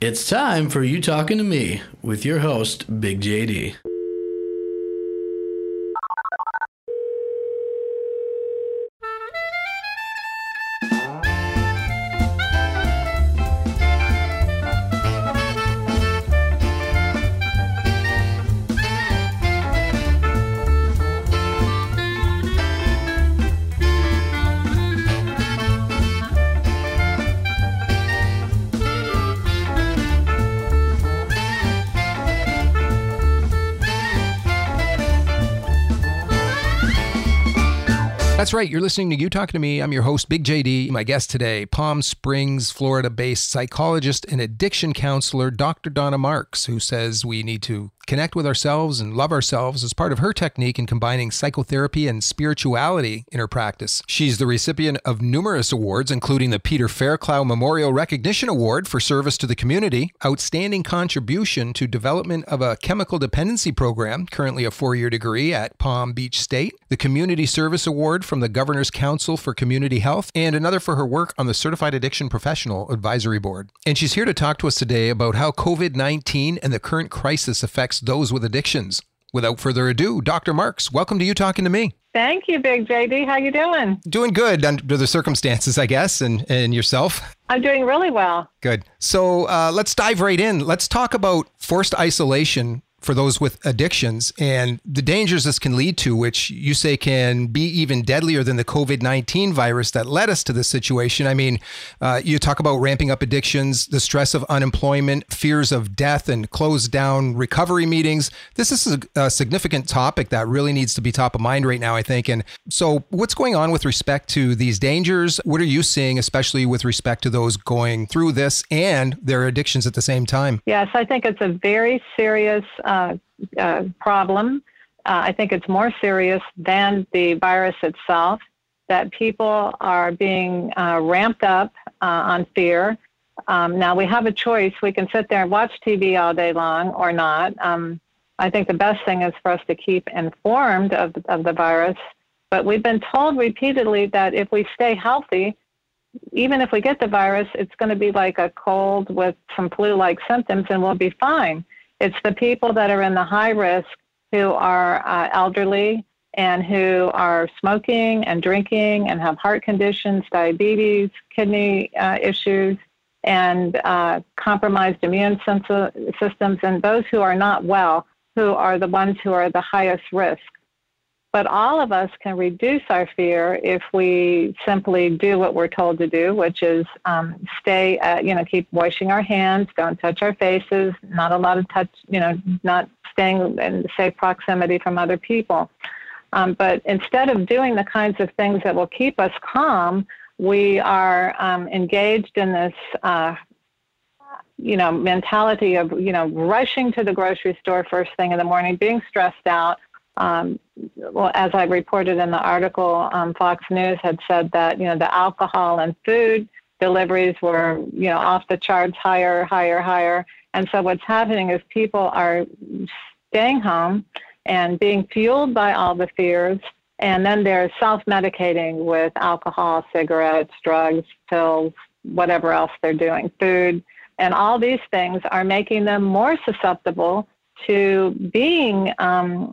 It's time for You Talking to Me with your host, Big JD. That's right. You're listening to You Talking to Me. I'm your host, Big JD. My guest today, Palm Springs, Florida based psychologist and addiction counselor, Dr. Donna Marks, who says we need to connect with ourselves and love ourselves as part of her technique in combining psychotherapy and spirituality in her practice. She's the recipient of numerous awards, including the Peter Fairclough Memorial Recognition Award for service to the community, outstanding contribution to development of a chemical dependency program, currently a four year degree at Palm Beach State, the Community Service Award from the Governor's Council for Community Health, and another for her work on the Certified Addiction Professional Advisory Board. And she's here to talk to us today about how COVID 19 and the current crisis affects those with addictions. Without further ado, Dr. Marks, welcome to you talking to me. Thank you, Big JD. How you doing? Doing good under the circumstances, I guess, and, and yourself? I'm doing really well. Good. So uh, let's dive right in. Let's talk about forced isolation for those with addictions and the dangers this can lead to, which you say can be even deadlier than the COVID 19 virus that led us to this situation. I mean, uh, you talk about ramping up addictions, the stress of unemployment, fears of death, and closed down recovery meetings. This is a, a significant topic that really needs to be top of mind right now, I think. And so, what's going on with respect to these dangers? What are you seeing, especially with respect to those going through this and their addictions at the same time? Yes, I think it's a very serious uh, uh, problem. Uh, I think it's more serious than the virus itself, that people are being uh, ramped up uh, on fear. Um, now, we have a choice. We can sit there and watch TV all day long or not. Um, I think the best thing is for us to keep informed of, of the virus. But we've been told repeatedly that if we stay healthy, even if we get the virus, it's going to be like a cold with some flu like symptoms and we'll be fine. It's the people that are in the high risk who are uh, elderly and who are smoking and drinking and have heart conditions, diabetes, kidney uh, issues, and uh, compromised immune systems, and those who are not well, who are the ones who are the highest risk. But all of us can reduce our fear if we simply do what we're told to do, which is um, stay, uh, you know, keep washing our hands, don't touch our faces, not a lot of touch, you know, not staying in safe proximity from other people. Um, but instead of doing the kinds of things that will keep us calm, we are um, engaged in this uh, you know mentality of you know rushing to the grocery store first thing in the morning being stressed out um, well, as I reported in the article, um, Fox News had said that you know the alcohol and food deliveries were you know off the charts, higher, higher, higher. And so what's happening is people are staying home and being fueled by all the fears, and then they're self-medicating with alcohol, cigarettes, drugs, pills, whatever else they're doing, food. And all these things are making them more susceptible to being um,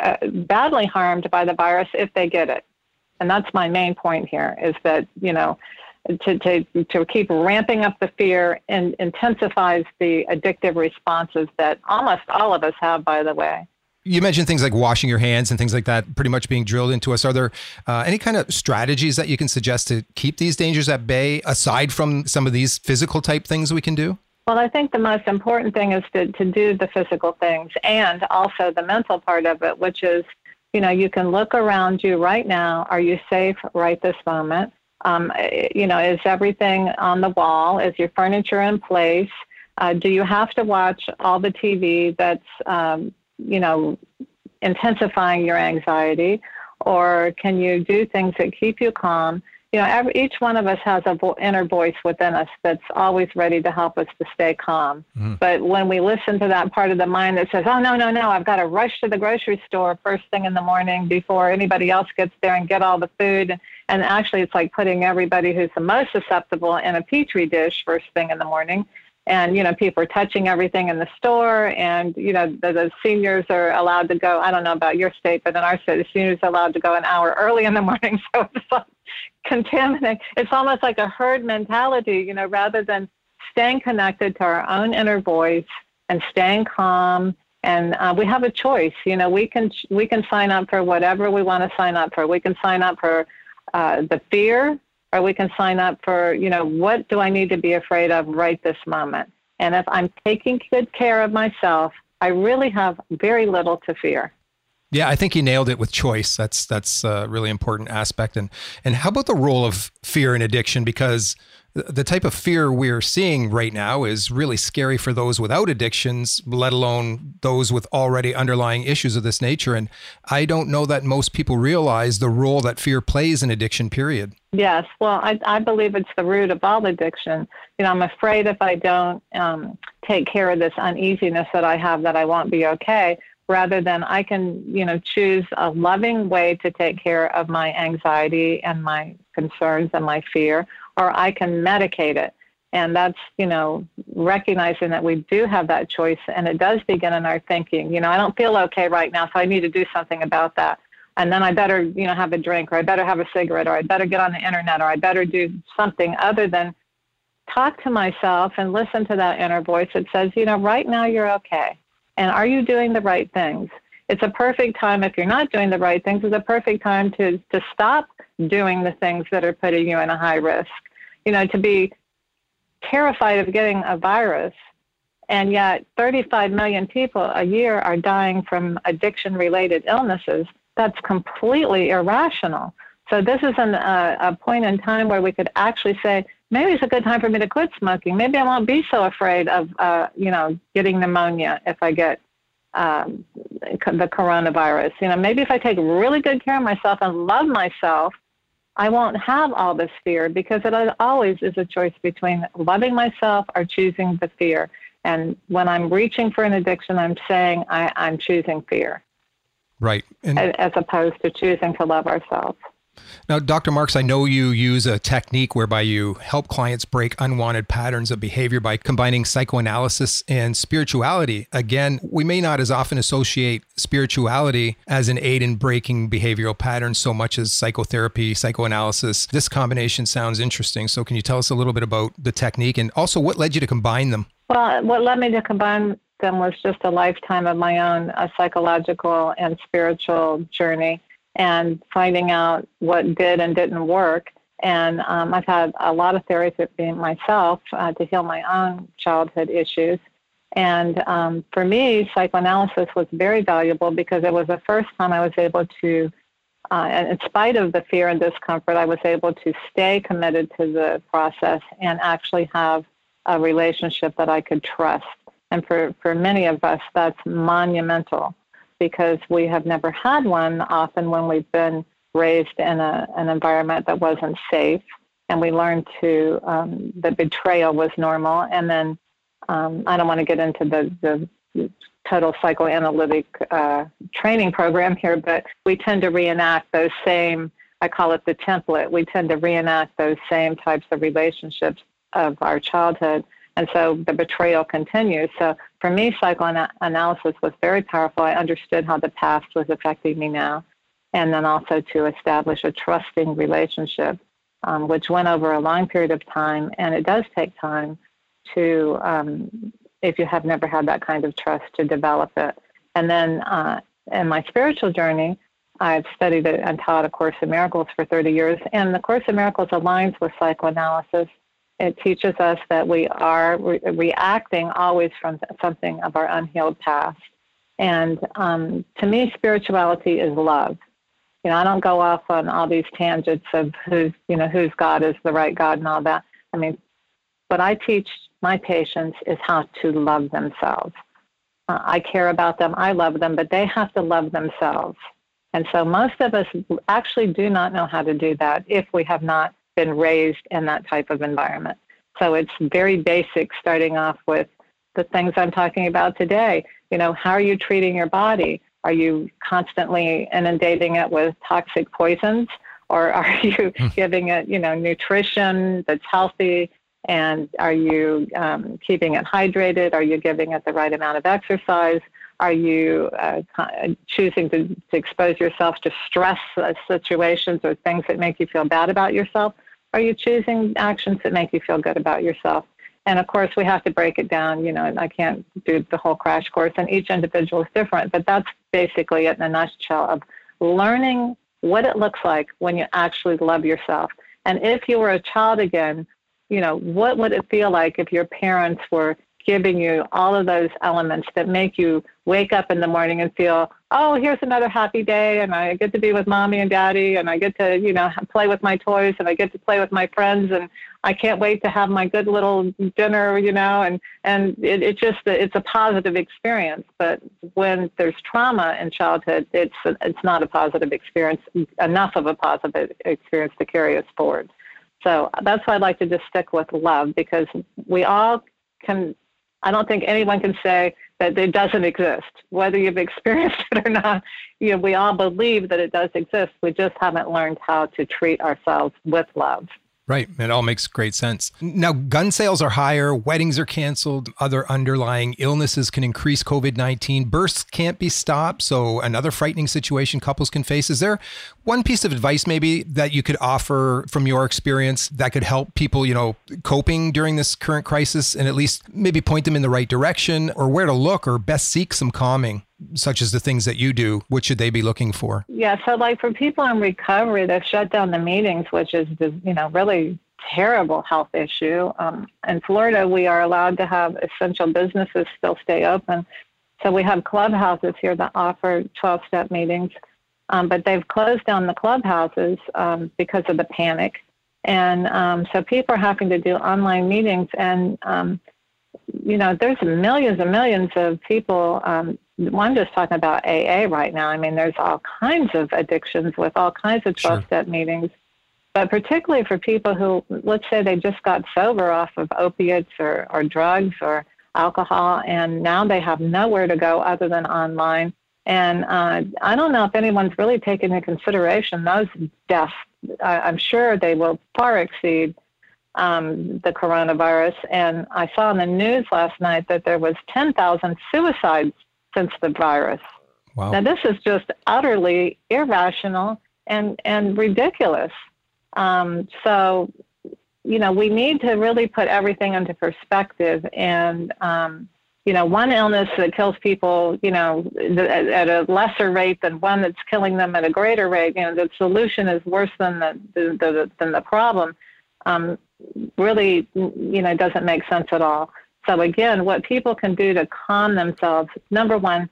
uh, badly harmed by the virus if they get it. And that's my main point here is that, you know, to, to, to keep ramping up the fear and intensifies the addictive responses that almost all of us have, by the way. You mentioned things like washing your hands and things like that pretty much being drilled into us. Are there uh, any kind of strategies that you can suggest to keep these dangers at bay aside from some of these physical type things we can do? Well, I think the most important thing is to, to do the physical things and also the mental part of it, which is, you know, you can look around you right now. Are you safe right this moment? Um, you know, is everything on the wall? Is your furniture in place? Uh, do you have to watch all the TV that's, um, you know, intensifying your anxiety? Or can you do things that keep you calm? You know, every, each one of us has a vo- inner voice within us that's always ready to help us to stay calm. Mm. But when we listen to that part of the mind that says, "Oh no, no, no, I've got to rush to the grocery store first thing in the morning before anybody else gets there and get all the food," and actually, it's like putting everybody who's the most susceptible in a petri dish first thing in the morning. and you know people are touching everything in the store and you know the, the, seniors are allowed to go i don't know about your state but in our state the seniors are allowed to go an hour early in the morning so it's like contaminate it's almost like a herd mentality you know rather than staying connected to our own inner voice and staying calm and uh, we have a choice you know we can we can sign up for whatever we want to sign up for we can sign up for uh, the fear or we can sign up for, you know, what do I need to be afraid of right this moment? And if I'm taking good care of myself, I really have very little to fear. Yeah, I think you nailed it with choice. That's that's a really important aspect. And and how about the role of fear in addiction? Because the type of fear we're seeing right now is really scary for those without addictions, let alone those with already underlying issues of this nature. And I don't know that most people realize the role that fear plays in addiction, period. Yes. Well, I, I believe it's the root of all addiction. You know, I'm afraid if I don't um, take care of this uneasiness that I have, that I won't be okay rather than I can, you know, choose a loving way to take care of my anxiety and my concerns and my fear or I can medicate it. And that's, you know, recognizing that we do have that choice and it does begin in our thinking. You know, I don't feel okay right now, so I need to do something about that. And then I better, you know, have a drink or I better have a cigarette or I better get on the internet or I better do something other than talk to myself and listen to that inner voice that says, you know, right now you're okay. And are you doing the right things? It's a perfect time if you're not doing the right things, it's a perfect time to, to stop doing the things that are putting you in a high risk. You know, to be terrified of getting a virus, and yet 35 million people a year are dying from addiction related illnesses. That's completely irrational. So, this is an, uh, a point in time where we could actually say, maybe it's a good time for me to quit smoking. Maybe I won't be so afraid of, uh, you know, getting pneumonia if I get um, the coronavirus. You know, maybe if I take really good care of myself and love myself, I won't have all this fear because it always is a choice between loving myself or choosing the fear. And when I'm reaching for an addiction, I'm saying I, I'm choosing fear. Right. And as opposed to choosing to love ourselves. Now, Dr. Marks, I know you use a technique whereby you help clients break unwanted patterns of behavior by combining psychoanalysis and spirituality. Again, we may not as often associate spirituality as an aid in breaking behavioral patterns so much as psychotherapy, psychoanalysis. This combination sounds interesting. So, can you tell us a little bit about the technique and also what led you to combine them? Well, what led me to combine them was just a lifetime of my own uh, psychological and spiritual journey and finding out what did and didn't work. And um, I've had a lot of therapy myself uh, to heal my own childhood issues. And um, for me, psychoanalysis was very valuable because it was the first time I was able to, uh, in spite of the fear and discomfort, I was able to stay committed to the process and actually have a relationship that I could trust. And for, for many of us, that's monumental because we have never had one often when we've been raised in a, an environment that wasn't safe. And we learned to, um, the betrayal was normal. And then um, I don't want to get into the, the total psychoanalytic uh, training program here, but we tend to reenact those same, I call it the template. We tend to reenact those same types of relationships of our childhood. And so the betrayal continues. So for me, psychoanalysis was very powerful. I understood how the past was affecting me now, and then also to establish a trusting relationship, um, which went over a long period of time. And it does take time to, um, if you have never had that kind of trust, to develop it. And then uh, in my spiritual journey, I've studied and taught A Course in Miracles for 30 years, and the Course in Miracles aligns with psychoanalysis it teaches us that we are re- reacting always from something of our unhealed past. And um, to me, spirituality is love. You know, I don't go off on all these tangents of who's, you know, whose God is the right God and all that. I mean, what I teach my patients is how to love themselves. Uh, I care about them, I love them, but they have to love themselves. And so most of us actually do not know how to do that if we have not been raised in that type of environment. So it's very basic, starting off with the things I'm talking about today. You know, how are you treating your body? Are you constantly inundating it with toxic poisons? Or are you hmm. giving it, you know, nutrition that's healthy And are you um, keeping it hydrated? Are you giving it the right amount of exercise? Are you uh, choosing to, to, expose yourself to stress uh, situations or things that make you feel bad about yourself? Are you choosing actions that make you feel good about yourself? And of course, we have to break it down. You know, and I can't do the whole crash course, and each individual is different. But that's basically it in a nutshell of learning what it looks like when you actually love yourself. And if you were a child again, you know, what would it feel like if your parents were giving you all of those elements that make you wake up in the morning and feel, oh, here's another happy day, and I get to be with mommy and daddy, and I get to, you know, play with my toys, and I get to play with my friends, and I can't wait to have my good little dinner, you know, and and it, it just it's a positive experience. But when there's trauma in childhood, it's it's not a positive experience, enough of a positive experience to carry us forward. So that's why I'd like to just stick with love because we all can I don't think anyone can say that it doesn't exist, whether you've experienced it or not. You know, we all believe that it does exist. We just haven't learned how to treat ourselves with love. Right. It all makes great sense. Now, gun sales are higher, weddings are canceled, other underlying illnesses can increase COVID 19, births can't be stopped. So, another frightening situation couples can face. Is there one piece of advice maybe that you could offer from your experience that could help people, you know, coping during this current crisis and at least maybe point them in the right direction or where to look or best seek some calming? such as the things that you do, what should they be looking for? Yeah, so like for people in recovery, they've shut down the meetings, which is the you know really terrible health issue. Um, in Florida, we are allowed to have essential businesses still stay open. So we have clubhouses here that offer 12-step meetings, um, but they've closed down the clubhouses um, because of the panic, and um, so people are having to do online meetings and um, you know, there's millions and millions of people um, I'm just talking about AA right now. I mean, there's all kinds of addictions with all kinds of 12 step sure. meetings. But particularly for people who, let's say they just got sober off of opiates or, or drugs or alcohol, and now they have nowhere to go other than online. And uh, I don't know if anyone's really taken into consideration those deaths. I, I'm sure they will far exceed um, the coronavirus. And I saw in the news last night that there was 10,000 suicides since the virus. Wow. Now, this is just utterly irrational and, and ridiculous. Um, so, you know, we need to really put everything into perspective. And, um, you know, one illness that kills people, you know, at a lesser rate than one that's killing them at a greater rate, you know, the solution is worse than the, the, the than the problem, um, really, you know, doesn't make sense at all. So, again, what people can do to calm themselves number one,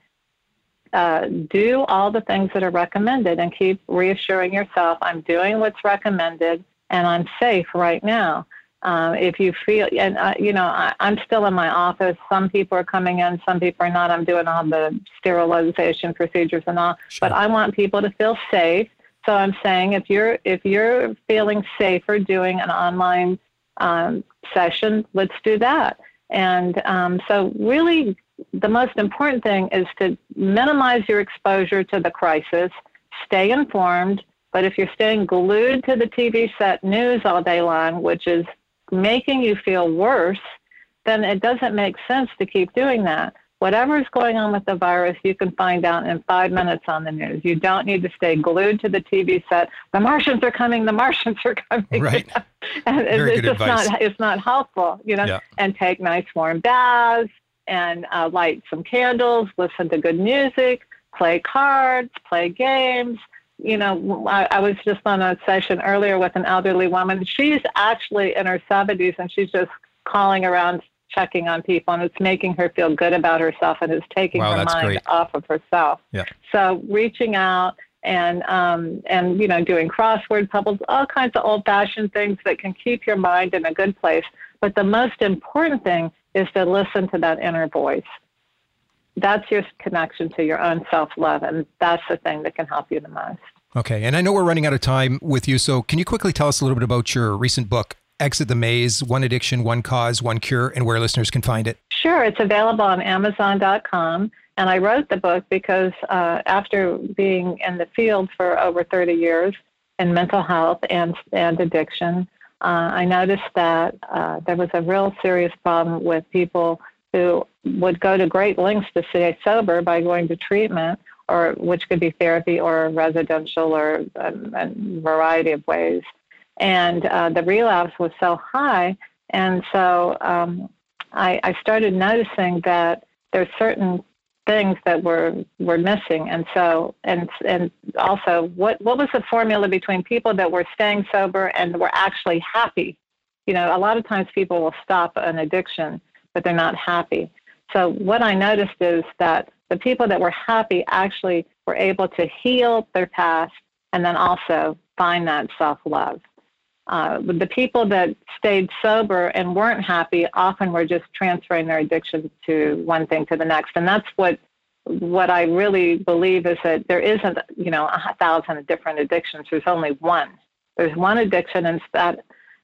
uh, do all the things that are recommended and keep reassuring yourself I'm doing what's recommended and I'm safe right now. Uh, if you feel, and uh, you know, I, I'm still in my office. Some people are coming in, some people are not. I'm doing all the sterilization procedures and all, sure. but I want people to feel safe. So I'm saying if you're if you're feeling safer doing an online um, session, let's do that. And um, so, really, the most important thing is to minimize your exposure to the crisis, stay informed. But if you're staying glued to the TV set news all day long, which is making you feel worse, then it doesn't make sense to keep doing that. Whatever is going on with the virus, you can find out in five minutes on the news. You don't need to stay glued to the TV set. The Martians are coming. The Martians are coming. Right. and Very it's just advice. not. It's not helpful, you know. Yeah. And take nice warm baths and uh, light some candles. Listen to good music. Play cards. Play games. You know, I, I was just on a session earlier with an elderly woman. She's actually in her 70s, and she's just calling around checking on people and it's making her feel good about herself and it's taking wow, her mind great. off of herself. Yeah. So reaching out and um, and you know doing crossword puzzles, all kinds of old-fashioned things that can keep your mind in a good place. But the most important thing is to listen to that inner voice. That's your connection to your own self-love, and that's the thing that can help you the most. Okay, and I know we're running out of time with you, so can you quickly tell us a little bit about your recent book, Exit the Maze, One Addiction, One Cause, One Cure, and where listeners can find it? Sure. It's available on Amazon.com. And I wrote the book because uh, after being in the field for over 30 years in mental health and, and addiction, uh, I noticed that uh, there was a real serious problem with people who would go to great lengths to stay sober by going to treatment, or which could be therapy or residential or a, um, a variety of ways. And uh, the relapse was so high, and so um, I, I started noticing that there's certain things that were were missing and so and and also what what was the formula between people that were staying sober and were actually happy you know a lot of times people will stop an addiction but they're not happy so what i noticed is that the people that were happy actually were able to heal their past and then also find that self love uh, the people that stayed sober and weren't happy often were just transferring their addiction to one thing to the next, and that's what what I really believe is that there isn't you know a thousand different addictions. There's only one. There's one addiction, and it's that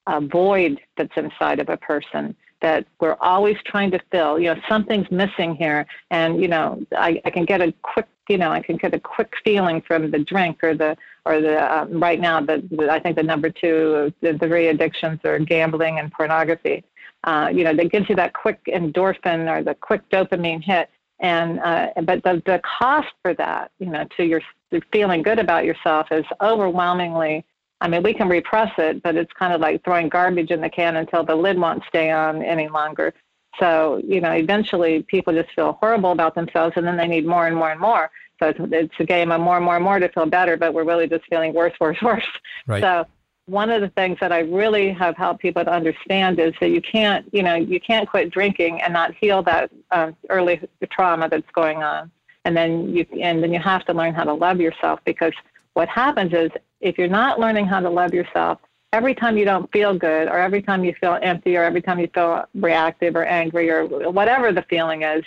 uh, void that's inside of a person that we're always trying to fill. You know, something's missing here, and you know, I, I can get a quick you know, I can get a quick feeling from the drink or the or the um, right now the, the, I think the number two the three addictions are gambling and pornography. Uh, you know, that gives you that quick endorphin or the quick dopamine hit. And uh, but the the cost for that, you know, to your feeling good about yourself is overwhelmingly. I mean, we can repress it, but it's kind of like throwing garbage in the can until the lid won't stay on any longer. So, you know, eventually people just feel horrible about themselves and then they need more and more and more. So it's, it's a game of more and more and more to feel better, but we're really just feeling worse, worse, worse. Right. So one of the things that I really have helped people to understand is that you can't, you know, you can't quit drinking and not heal that um, early trauma that's going on. And then you, and then you have to learn how to love yourself because what happens is if you're not learning how to love yourself, every time you don't feel good or every time you feel empty or every time you feel reactive or angry or whatever the feeling is,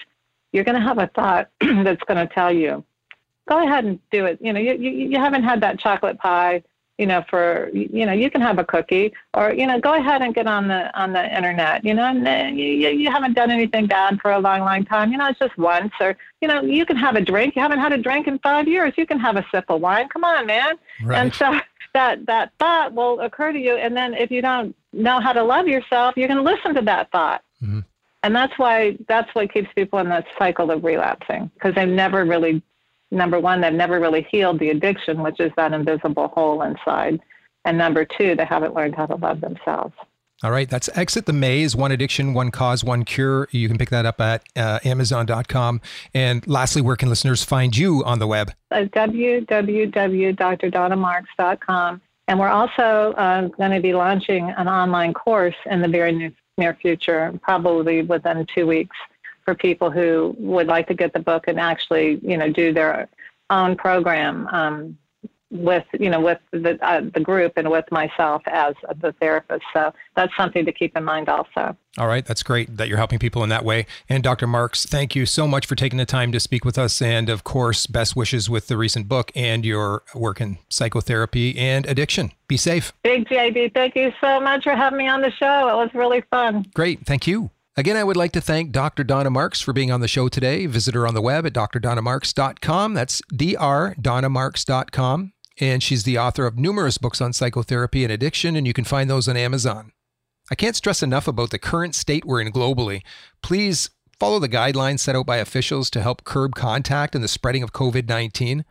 you're going to have a thought that's going to tell you, go ahead and do it. You know, you, you, you haven't had that chocolate pie, you know, for, you know, you can have a cookie or, you know, go ahead and get on the, on the internet, you know, and you, you haven't done anything bad for a long, long time. You know, it's just once or, you know, you can have a drink. You haven't had a drink in five years. You can have a sip of wine. Come on, man. Right. And so, that that thought will occur to you and then if you don't know how to love yourself you can listen to that thought mm-hmm. and that's why that's what keeps people in the cycle of relapsing because they've never really number one they've never really healed the addiction which is that invisible hole inside and number two they haven't learned how to love themselves all right, that's Exit the Maze One Addiction, One Cause, One Cure. You can pick that up at uh, Amazon.com. And lastly, where can listeners find you on the web? Uh, www.drdonnamarks.com. And we're also uh, going to be launching an online course in the very near, near future, probably within two weeks, for people who would like to get the book and actually, you know, do their own program. Um, with you know with the uh, the group and with myself as the therapist. So that's something to keep in mind also. All right, that's great that you're helping people in that way. And Dr. Marks, thank you so much for taking the time to speak with us. And of course, best wishes with the recent book and your work in psychotherapy and addiction. Be safe. Big JD, thank you so much for having me on the show. It was really fun. Great, thank you. Again, I would like to thank Dr. Donna Marks for being on the show today. Visit her on the web at drdonnamarks.com. That's drdonnamarks.com and she's the author of numerous books on psychotherapy and addiction, and you can find those on Amazon. I can't stress enough about the current state we're in globally. Please follow the guidelines set out by officials to help curb contact and the spreading of COVID 19.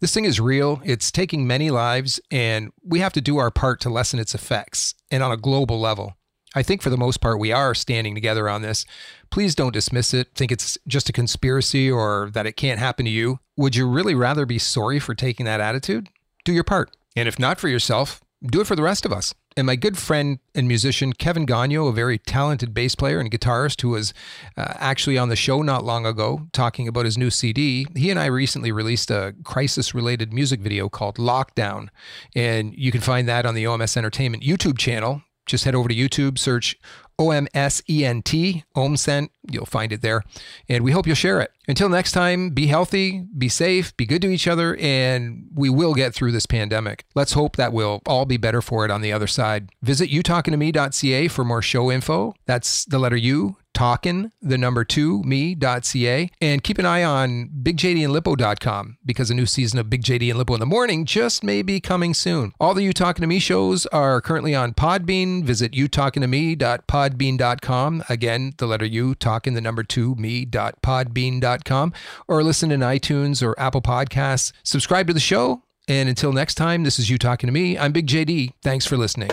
This thing is real, it's taking many lives, and we have to do our part to lessen its effects, and on a global level. I think for the most part, we are standing together on this. Please don't dismiss it, think it's just a conspiracy or that it can't happen to you. Would you really rather be sorry for taking that attitude? do your part. And if not for yourself, do it for the rest of us. And my good friend and musician Kevin Gagno, a very talented bass player and guitarist who was uh, actually on the show not long ago talking about his new CD, he and I recently released a crisis related music video called Lockdown. And you can find that on the OMS Entertainment YouTube channel. Just head over to YouTube, search O M S E N T, OMSENT. You'll find it there. And we hope you'll share it. Until next time, be healthy, be safe, be good to each other, and we will get through this pandemic. Let's hope that we'll all be better for it on the other side. Visit youtalkingtome.ca for more show info. That's the letter U, talkin, the number two, me.ca. And keep an eye on bigjdandlipo.com because a new season of Big JD and Lipo in the Morning just may be coming soon. All the You Talking to Me shows are currently on Podbean. Visit youtalkingtome.podbean.com. Again, the letter U, talking the number two, me.podbean.com. Or listen in iTunes or Apple Podcasts. Subscribe to the show. And until next time, this is You Talking to Me. I'm Big JD. Thanks for listening.